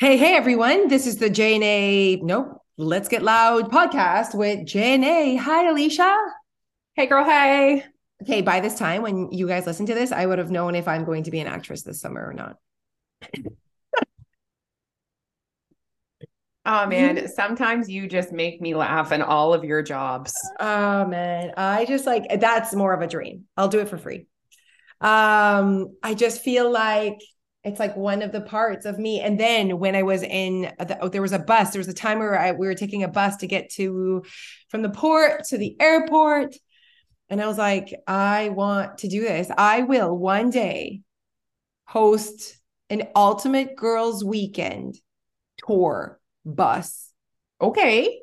Hey, hey, everyone. This is the J&A, nope, Let's Get Loud podcast with J&A. Hi, Alicia. Hey, girl. Hey. Okay, by this time, when you guys listen to this, I would have known if I'm going to be an actress this summer or not. Oh man, sometimes you just make me laugh in all of your jobs. Oh man, I just like that's more of a dream. I'll do it for free. Um, I just feel like it's like one of the parts of me. And then when I was in, the, oh, there was a bus. There was a time where I, we were taking a bus to get to from the port to the airport, and I was like, I want to do this. I will one day host an ultimate girls weekend tour bus. Okay.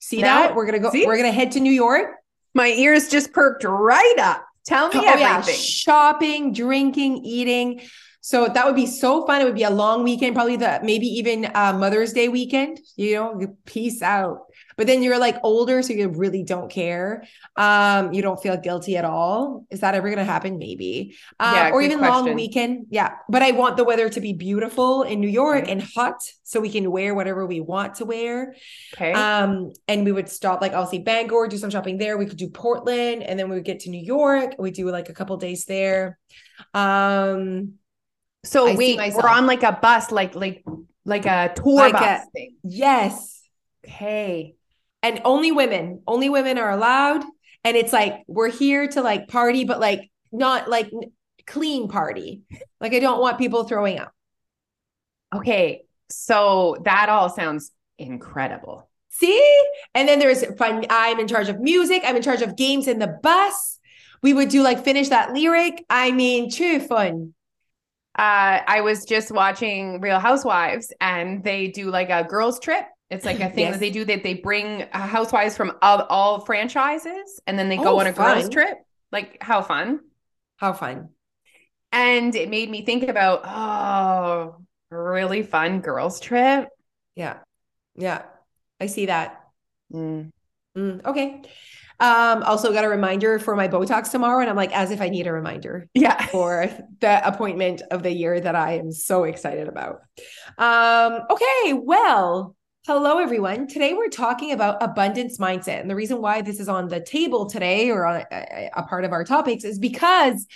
See now, that? We're gonna go, see? we're gonna head to New York. My ears just perked right up. Tell me oh, everything. Yeah. Shopping, drinking, eating. So that would be so fun. It would be a long weekend, probably the maybe even uh, Mother's Day weekend. You know, peace out. But then you're like older, so you really don't care. Um, you don't feel guilty at all. Is that ever going to happen? Maybe. Um, yeah, or even question. long weekend. Yeah. But I want the weather to be beautiful in New York and hot, so we can wear whatever we want to wear. Okay. Um, and we would stop like obviously Bangor, do some shopping there. We could do Portland, and then we would get to New York. We do like a couple days there. Um so I we we're on like a bus, like like like a tour like bus a, thing. Yes. Okay. And only women, only women are allowed. And it's like we're here to like party, but like not like clean party. Like I don't want people throwing up. Okay. So that all sounds incredible. See? And then there's fun. I'm in charge of music. I'm in charge of games in the bus. We would do like finish that lyric. I mean, true fun uh, I was just watching Real Housewives and they do like a girls trip. It's like a thing yes. that they do that they bring uh, housewives from all, all, franchises and then they go oh, on a fun. girls trip. Like how fun. How fun. And it made me think about, oh, really fun girls trip. Yeah. Yeah. I see that. Mm. Mm, okay. Um, also got a reminder for my Botox tomorrow. And I'm like, as if I need a reminder. Yeah. For the appointment of the year that I am so excited about. Um, okay, well, hello everyone. Today we're talking about abundance mindset. And the reason why this is on the table today or on a, a part of our topics is because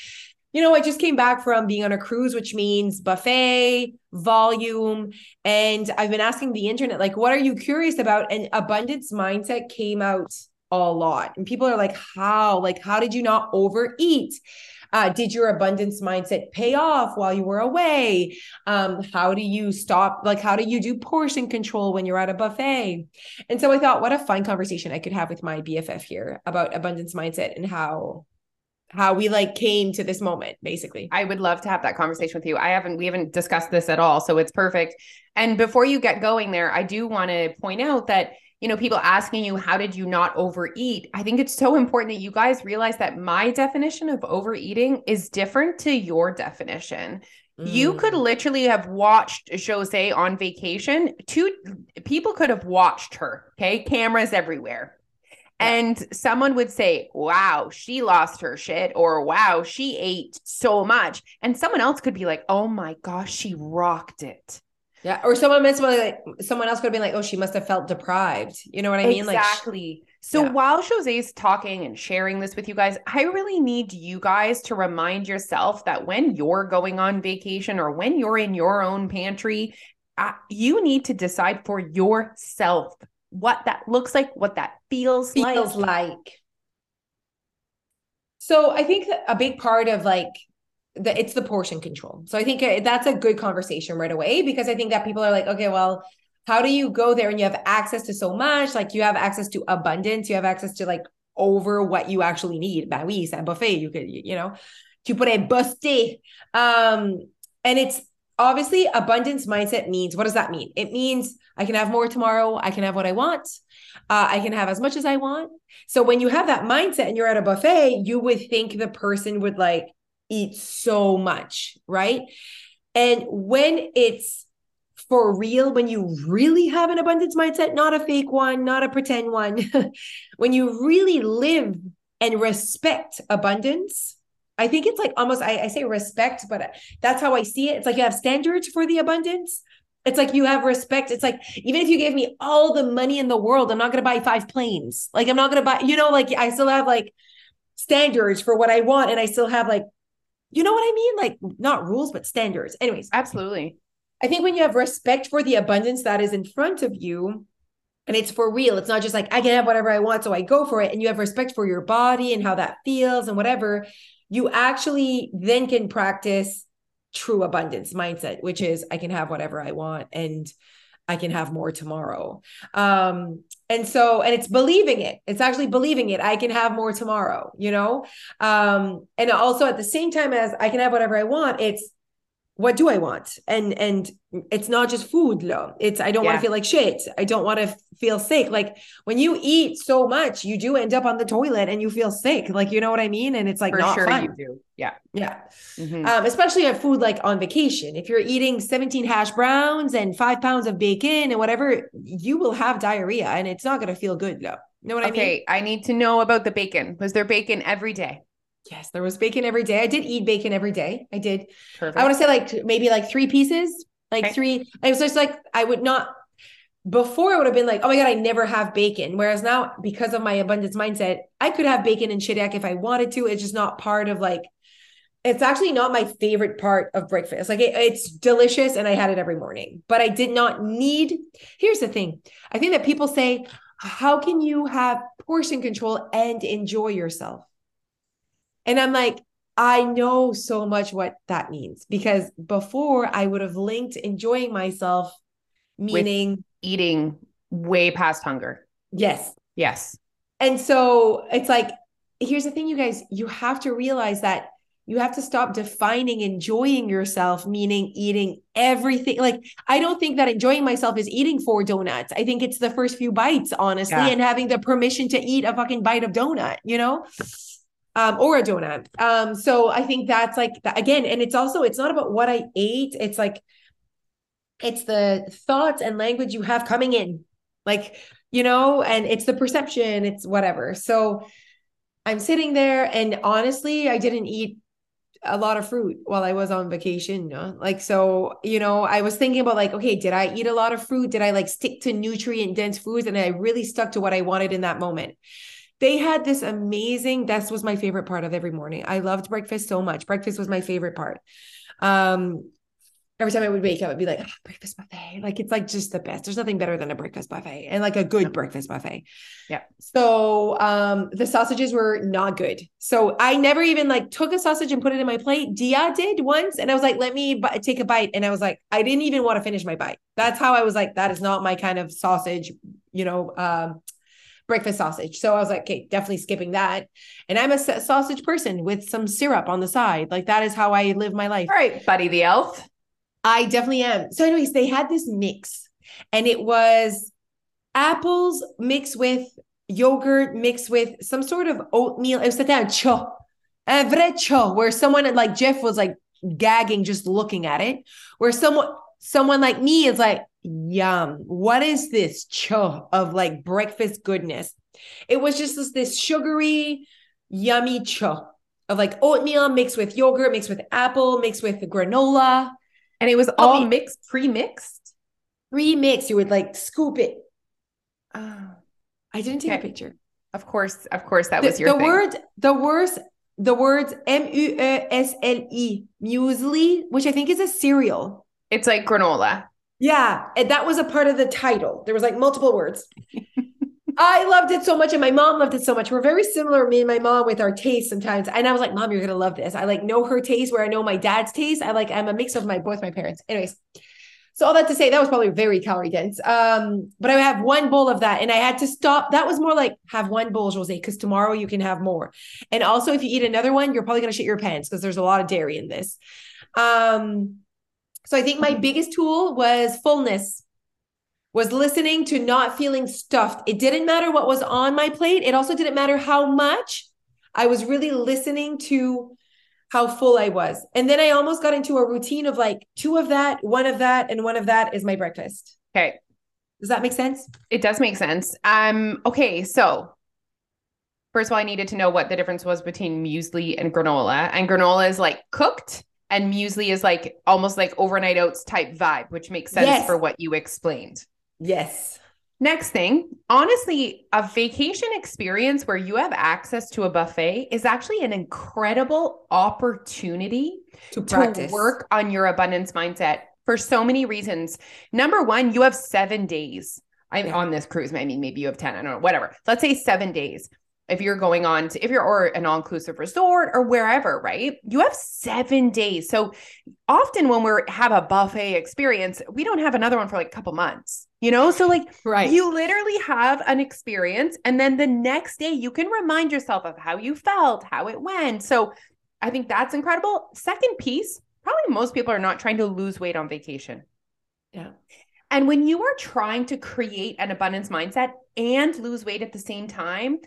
you know, I just came back from being on a cruise, which means buffet, volume. And I've been asking the internet, like, what are you curious about? And abundance mindset came out a lot. And people are like, how? Like, how did you not overeat? Uh, did your abundance mindset pay off while you were away? Um, how do you stop? Like, how do you do portion control when you're at a buffet? And so I thought, what a fun conversation I could have with my BFF here about abundance mindset and how how we like came to this moment basically i would love to have that conversation with you i haven't we haven't discussed this at all so it's perfect and before you get going there i do want to point out that you know, people asking you, how did you not overeat? I think it's so important that you guys realize that my definition of overeating is different to your definition. Mm. You could mm. literally have watched Jose on vacation. Two people could have watched her, okay? Cameras everywhere. And someone would say, wow, she lost her shit, or wow, she ate so much. And someone else could be like, oh my gosh, she rocked it. Yeah. Or someone meant like someone else could have been like, oh, she must have felt deprived. You know what I mean? Exactly. Like so yeah. while Jose's talking and sharing this with you guys, I really need you guys to remind yourself that when you're going on vacation or when you're in your own pantry, uh, you need to decide for yourself what that looks like, what that feels, feels like. like. So I think a big part of like the, it's the portion control. So I think uh, that's a good conversation right away because I think that people are like, okay, well, how do you go there and you have access to so much? Like you have access to abundance, you have access to like over what you actually need. Ben oui, c'est un buffet. You could, you know, tu pourrais buster. Um, and it's obviously abundance mindset means what does that mean? It means I can have more tomorrow. I can have what I want. Uh, I can have as much as I want. So when you have that mindset and you're at a buffet, you would think the person would like eat so much, right? And when it's for real, when you really have an abundance mindset, not a fake one, not a pretend one, when you really live and respect abundance, I think it's like almost, I, I, say respect, but that's how I see it. It's like you have standards for the abundance It's like you have respect. It's like even if you gave me all the money in the world, I'm not going to buy five planes. Like I'm not going to buy, you know, like I still have like standards for what I want and I still have like you know what I mean? Like not rules but standards. Anyways, absolutely. I think when you have respect for the abundance that is in front of you, and it's for real, it's not just like I can have whatever I want, so I go for it. And you have respect for your body and how that feels and whatever, you actually then can practice true abundance mindset, which is I can have whatever I want and I can have more tomorrow. Um, and so, and it's believing it. It's actually believing it. I can have more tomorrow, you know? Um, and also at the same time as I can have whatever I want, it's what do I want? And and it's not just food, lo. It's I don't yeah. want to feel like shit. I don't want to feel sick. Like when you eat so much, you do end up on the toilet and you feel sick. Like you know what I mean? And it's like For not sure fun. you do. Yeah. Yeah. Mm-hmm. Um, especially at food like on vacation. If you're eating 17 hash browns and five pounds of bacon and whatever, you will have diarrhea and it's not gonna feel good though. Know what okay, I mean? Okay, I need to know about the bacon. Was there bacon every day? Yes, there was bacon every day. I did eat bacon every day. I did. Perfect. I want to say like maybe like three pieces, like okay. three. I was just like, I would not, before I would have been like, oh my God, I never have bacon. Whereas now, because of my abundance mindset, I could have bacon and Shediac if I wanted to. It's just not part of like, it's actually not my favorite part of breakfast. Like it, it's delicious and I had it every morning, but I did not need. Here's the thing I think that people say, how can you have portion control and enjoy yourself? And I'm like, I know so much what that means because before I would have linked enjoying myself, meaning With eating way past hunger. Yes. Yes. And so it's like, here's the thing, you guys, you have to realize that you have to stop defining enjoying yourself, meaning eating everything. Like, I don't think that enjoying myself is eating four donuts. I think it's the first few bites, honestly, yeah. and having the permission to eat a fucking bite of donut, you know? Um, or a donut. Um, so I think that's like again, and it's also it's not about what I ate. It's like it's the thoughts and language you have coming in, like you know, and it's the perception. It's whatever. So I'm sitting there, and honestly, I didn't eat a lot of fruit while I was on vacation. You know? Like, so, you know, I was thinking about like, okay, did I eat a lot of fruit? Did I like stick to nutrient dense foods? And I really stuck to what I wanted in that moment they had this amazing this was my favorite part of every morning. I loved breakfast so much. Breakfast was my favorite part. Um every time i would wake up i'd be like oh, breakfast buffet. Like it's like just the best. There's nothing better than a breakfast buffet and like a good breakfast buffet. Yeah so um the sausages were not good. So i never even like took a sausage and put it in my plate. Dia did once and i was like let me b- take a bite. And i was like i didn't even want to finish my bite. That's how i was like that is not my kind of sausage you know um breakfast sausage. So I was like, okay, definitely skipping that. And I'm a sausage person with some syrup on the side. Like that is how I live my life. All right, Buddy the Elf. I definitely am. So, anyways, they had this mix, and it was apples mixed with yogurt mixed with some sort of oatmeal. It was a cho, un vrai cho, where someone like Jeff was like gagging just looking at it, where someone someone like me is like, yum. What is this cho of like breakfast goodness? It was just this, this sugary, yummy cho of like oatmeal mixed with yogurt, mixed with apple, mixed with granola. And it was oh, all mixed, pre-mixed? Pre-mixed. You would like scoop it. Oh, I didn't take okay. a picture. Of course, of course, that the, was your the thing. word. The words, the words M U E S L E muesli, which I think is a cereal. It's like granola. Yeah, and that was a part of the title. There was like multiple words. I loved it so much, and my mom loved it so much. We're very similar, me and my mom, with our taste sometimes. And I was like, "Mom, you're gonna love this." I like know her taste where I know my dad's taste. I like I'm a mix of my both my parents. Anyways, so all that to say, that was probably very calorie dense. Um, but I have one bowl of that, and I had to stop. That was more like have one bowl, Jose, because tomorrow you can have more. And also, if you eat another one, you're probably gonna shit your pants because there's a lot of dairy in this. Um, so I think my biggest tool was fullness, was listening to not feeling stuffed. It didn't matter what was on my plate. It also didn't matter how much. I was really listening to how full I was. And then I almost got into a routine of like two of that, one of that, and one of that is my breakfast. Okay. Does that make sense? It does make sense. Um, okay, so first of all, I needed to know what the difference was between muesli and granola. And granola is like cooked And muesli is like almost like overnight oats type vibe, which makes sense Yes. for what you explained. Yes. Next thing, honestly, a vacation experience where you have access to a buffet is actually an incredible opportunity To to work on your abundance mindset for so many reasons. Number one, you have seven days. I'm Yeah. on this cruise. I mean, maybe you have 10, I don't know, whatever. Let's say seven days. If you're going on to, if you're or an all inclusive resort or wherever, right? You have seven days. So often when we're have a buffet experience, we don't have another one for like a couple months, you know? So like Right. you literally have an experience, and then the next day you can remind yourself of how you felt, how it went. So I think that's incredible. Second piece, probably most people are not trying to lose weight on vacation. Yeah. And when you are trying to create an abundance mindset and lose weight at the same time,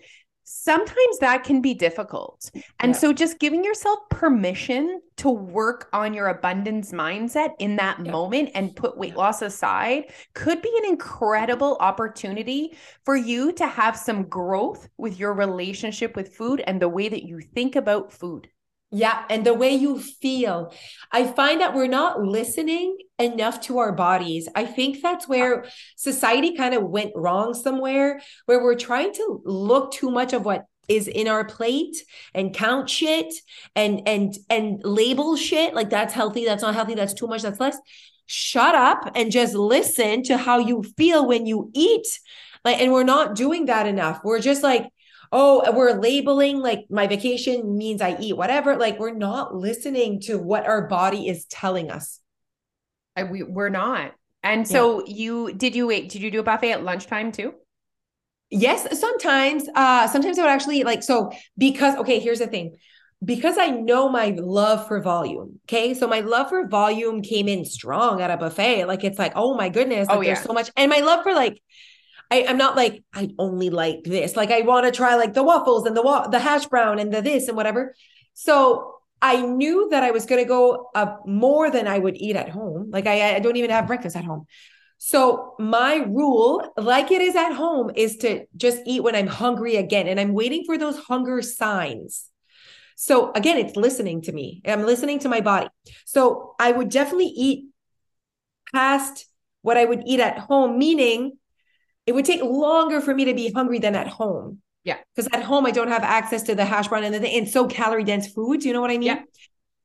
sometimes that can be difficult. And Yeah. so just giving yourself permission to work on your abundance mindset in that Yeah. moment and put weight loss aside could be an incredible opportunity for you to have some growth with your relationship with food and the way that you think about food. Yeah, and the way you feel. I find that we're not listening enough to our bodies. I think that's where society kind of went wrong somewhere, where we're trying to look too much of what is in our plate and count shit and and and label shit like that's healthy, that's not healthy, that's too much, that's less. Shut up and just listen to how you feel when you eat. Like and we're not doing that enough. We're just like oh, we're labeling like my vacation means I eat whatever. Like we're not listening to what our body is telling us. I, we, we're not. And so you did you wait? Did you do a buffet at lunchtime too? Yes, sometimes, uh, sometimes I would actually like so because okay, here's the thing. Because I know my love for volume. Okay. So my love for volume came in strong at a buffet. Like it's like, oh my goodness, like Oh, there's so much. And my love for like I, I'm not like I only like this. Like I want to try like the waffles and the wa- the hash brown and the this and whatever. So I knew that I was going to go up more than I would eat at home. Like I, I don't even have breakfast at home. So my rule, like it is at home, is to just eat when I'm hungry again, and I'm waiting for those hunger signs. So again, it's listening to me. I'm listening to my body. So I would definitely eat past what I would eat at home, meaning it would take longer for me to be hungry than at home. Yeah. Because at home I don't have access to the hash brown and the and so calorie dense foods. You know what I mean? Yeah.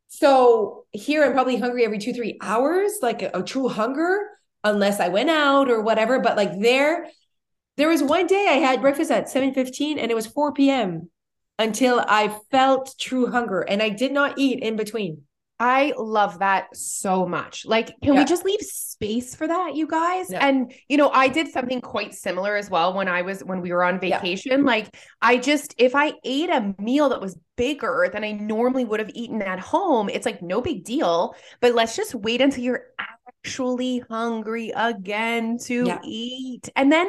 So here I'm probably hungry every two, three hours, like a, a true hunger, unless I went out or whatever. But like there, there was one day I had breakfast at 7:15 and it was 4 p.m. until I felt true hunger and I did not eat in between. I love that so much. Like, can Yeah. we just leave space for that, you guys? Yeah. And you know, I did something quite similar as well when I was when we were on Yeah. vacation. Like, I just if I ate a meal that was bigger than I normally would have eaten at home, it's like no big deal. But let's just wait until you're actually hungry again to Yeah. eat. And then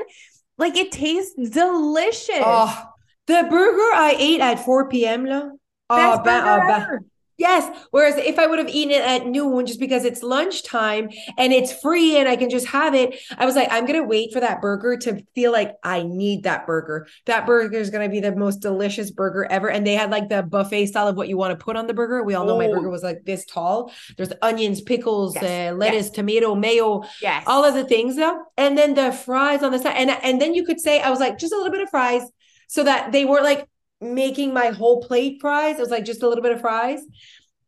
like it tastes delicious. Oh, the burger I ate at 4 p.m. oh, ah, burger oh, ever. Yes. Whereas if I would have eaten it at noon just because it's lunchtime and it's free and I can just have it, I was like, I'm going to wait for that burger to feel like I need that burger. That burger is going to be the most delicious burger ever. And they had like the buffet style of what you want to put on the burger. We all know my Oh. burger was like this tall. There's onions, pickles, Yes, uh, lettuce, tomato, mayo, Yes. all of the things though. And then the fries on the side. And, and then you could say, I was like, just a little bit of fries so that they weren't like making my whole plate fries. It was like just a little bit of fries.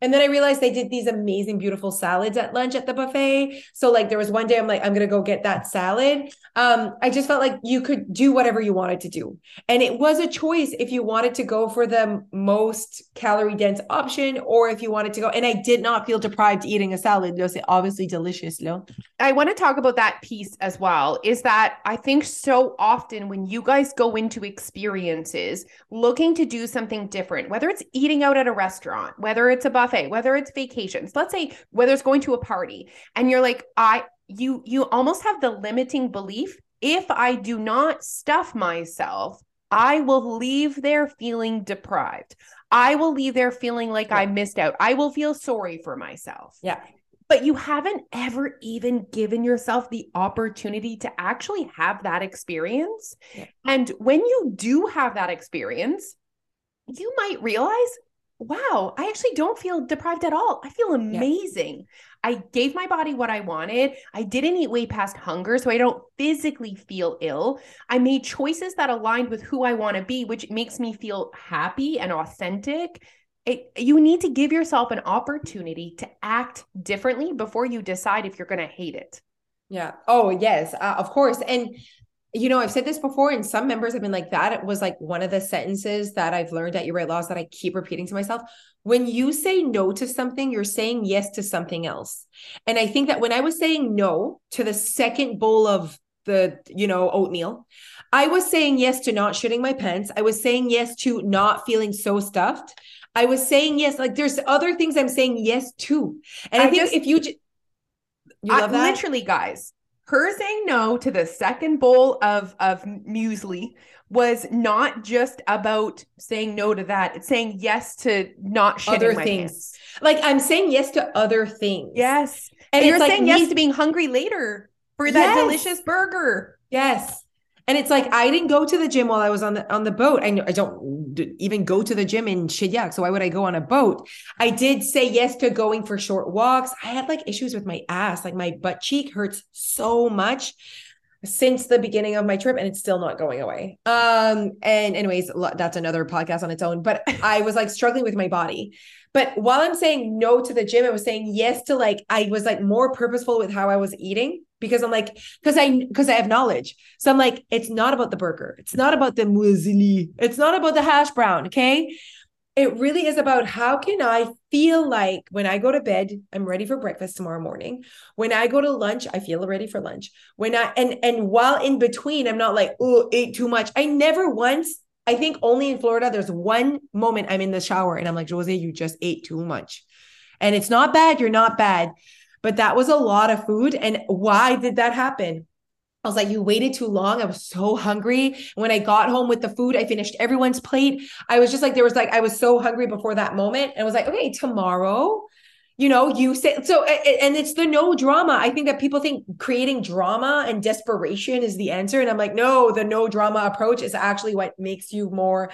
And then I realized they did these amazing, beautiful salads at lunch at the buffet. So like there was one day I'm like, I'm gonna go get that salad. Um, I just felt like you could do whatever you wanted to do. And it was a choice if you wanted to go for the most calorie dense option or if you wanted to go. And I did not feel deprived eating a salad. It obviously delicious, no? I want to talk about that piece as well. Is that I think so often when you guys go into experiences looking to do something different, whether it's eating out at a restaurant, whether it's a buffet, whether it's vacations, let's say whether it's going to a party, and you're like, I you you almost have the limiting belief if I do not stuff myself, I will leave there feeling deprived. I will leave there feeling like Yeah. I missed out. I will feel sorry for myself Yeah. but you haven't ever even given yourself the opportunity to actually have that experience. Yeah. And when you do have that experience, you might realize wow, I actually don't feel deprived at all. I feel amazing. Yeah. I gave my body what I wanted. I didn't eat way past hunger, so I don't physically feel ill. I made choices that aligned with who I want to be, which makes me feel happy and authentic. It, you need to give yourself an opportunity to act differently before you decide if you're going to hate it. Yeah. Oh, yes, uh, of course. And you know, I've said this before, and some members have been like, that it was like one of the sentences that I've learned at Your Weight Loss that I keep repeating to myself. When you say no to something, you're saying yes to something else. And I think that when I was saying no to the second bowl of the, you know, oatmeal, I was saying yes to not shitting my pants. I was saying yes to not feeling so stuffed. I was saying yes, like there's other things I'm saying yes to. And I, I think just, if you, you love I, that? literally, guys, her saying no to the second bowl of of muesli was not just about saying no to that. It's saying yes to not shitting other things. Pants. Like I'm saying yes to other things. Yes. And, and you're saying like yes to being hungry later for that yes. delicious burger. Yes. And it's like I didn't go to the gym while I was on the on the boat. I, I don't even go to the gym in Shediac, so why would I go on a boat? I did say yes to going for short walks. I had like issues with my ass, like my butt cheek hurts so much since the beginning of my trip and it's still not going away. Um and anyways, that's another podcast on its own, but I was like struggling with my body. But while I'm saying no to the gym, I was saying yes to like I was like more purposeful with how I was eating because I'm like, because I because I have knowledge. So I'm like, it's not about the burger. It's not about the muesli. It's not about the hash brown. Okay. It really is about how can I feel like when I go to bed, I'm ready for breakfast tomorrow morning. When I go to lunch, I feel ready for lunch. When I and and while in between, I'm not like, oh, ate too much. I never once, I think only in Florida, there's one moment I'm in the shower and I'm like, Jose, you just ate too much. And it's not bad. You're not bad but that was a lot of food. And why did that happen? I was like, you waited too long. I was so hungry. When I got home with the food, I finished everyone's plate. I was just like, there was like, I was so hungry before that moment. And I was like, okay, tomorrow, you know, you say so. And it's the no drama. I think that people think creating drama and desperation is the answer. And I'm like, no, the no drama approach is actually what makes you more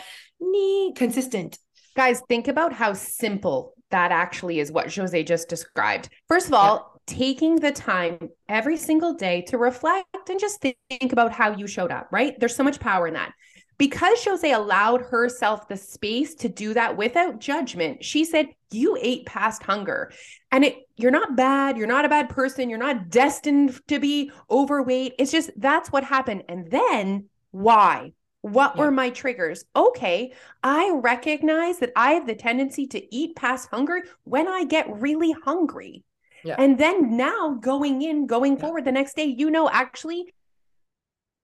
consistent. Guys, think about how simple that actually is what Jose just described. First of all, yeah. taking the time every single day to reflect and just think about how you showed up, right? There's so much power in that. Because Jose allowed herself the space to do that without judgment, she said, You ate past hunger. And it you're not bad, you're not a bad person, you're not destined to be overweight. It's just that's what happened. And then why? What yeah. were my triggers? Okay, I recognize that I have the tendency to eat past hunger when I get really hungry. Yeah. And then now going in, going yeah. forward the next day, you know, actually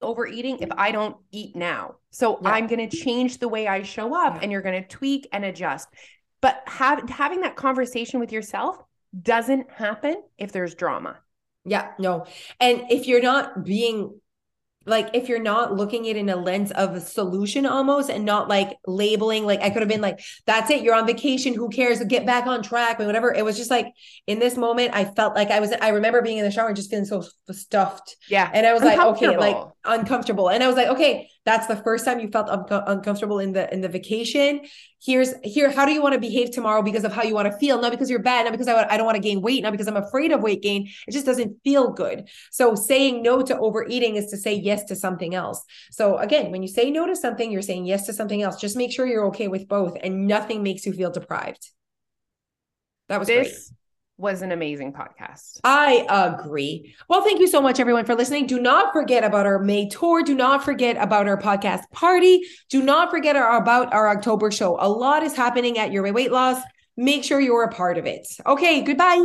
overeating if I don't eat now. So. I'm going to change the way I show up and you're going to tweak and adjust. But have, having that conversation with yourself doesn't happen if there's drama. Yeah, no. And if you're not being like if you're not looking at it in a lens of a solution almost and not like labeling like i could have been like that's it you're on vacation who cares? Get back on track and whatever. It was just like in this moment i felt like i was i remember being in the shower and just feeling so stuffed. Yeah. And i was like okay like uncomfortable. And i was like okay that's the first time you felt un- uncomfortable in the in the vacation. Here's here how do you want to behave tomorrow because of how you want to feel? Not because you're bad not because I, I don't want to gain weight not because i'm afraid of weight gain. It just doesn't feel good. So saying no to overeating is to say yes to something else. So again when you say no to something you're saying yes to something else. Just make sure you're okay with both and nothing makes you feel deprived. That was this- great was an amazing podcast. I agree. Well, thank you so much, everyone, for listening. Do not forget about our May tour. Do not forget about our podcast party. Do not forget our, about our October show. A lot is happening at Your Weight Loss. Make sure you're a part of it. Okay, goodbye.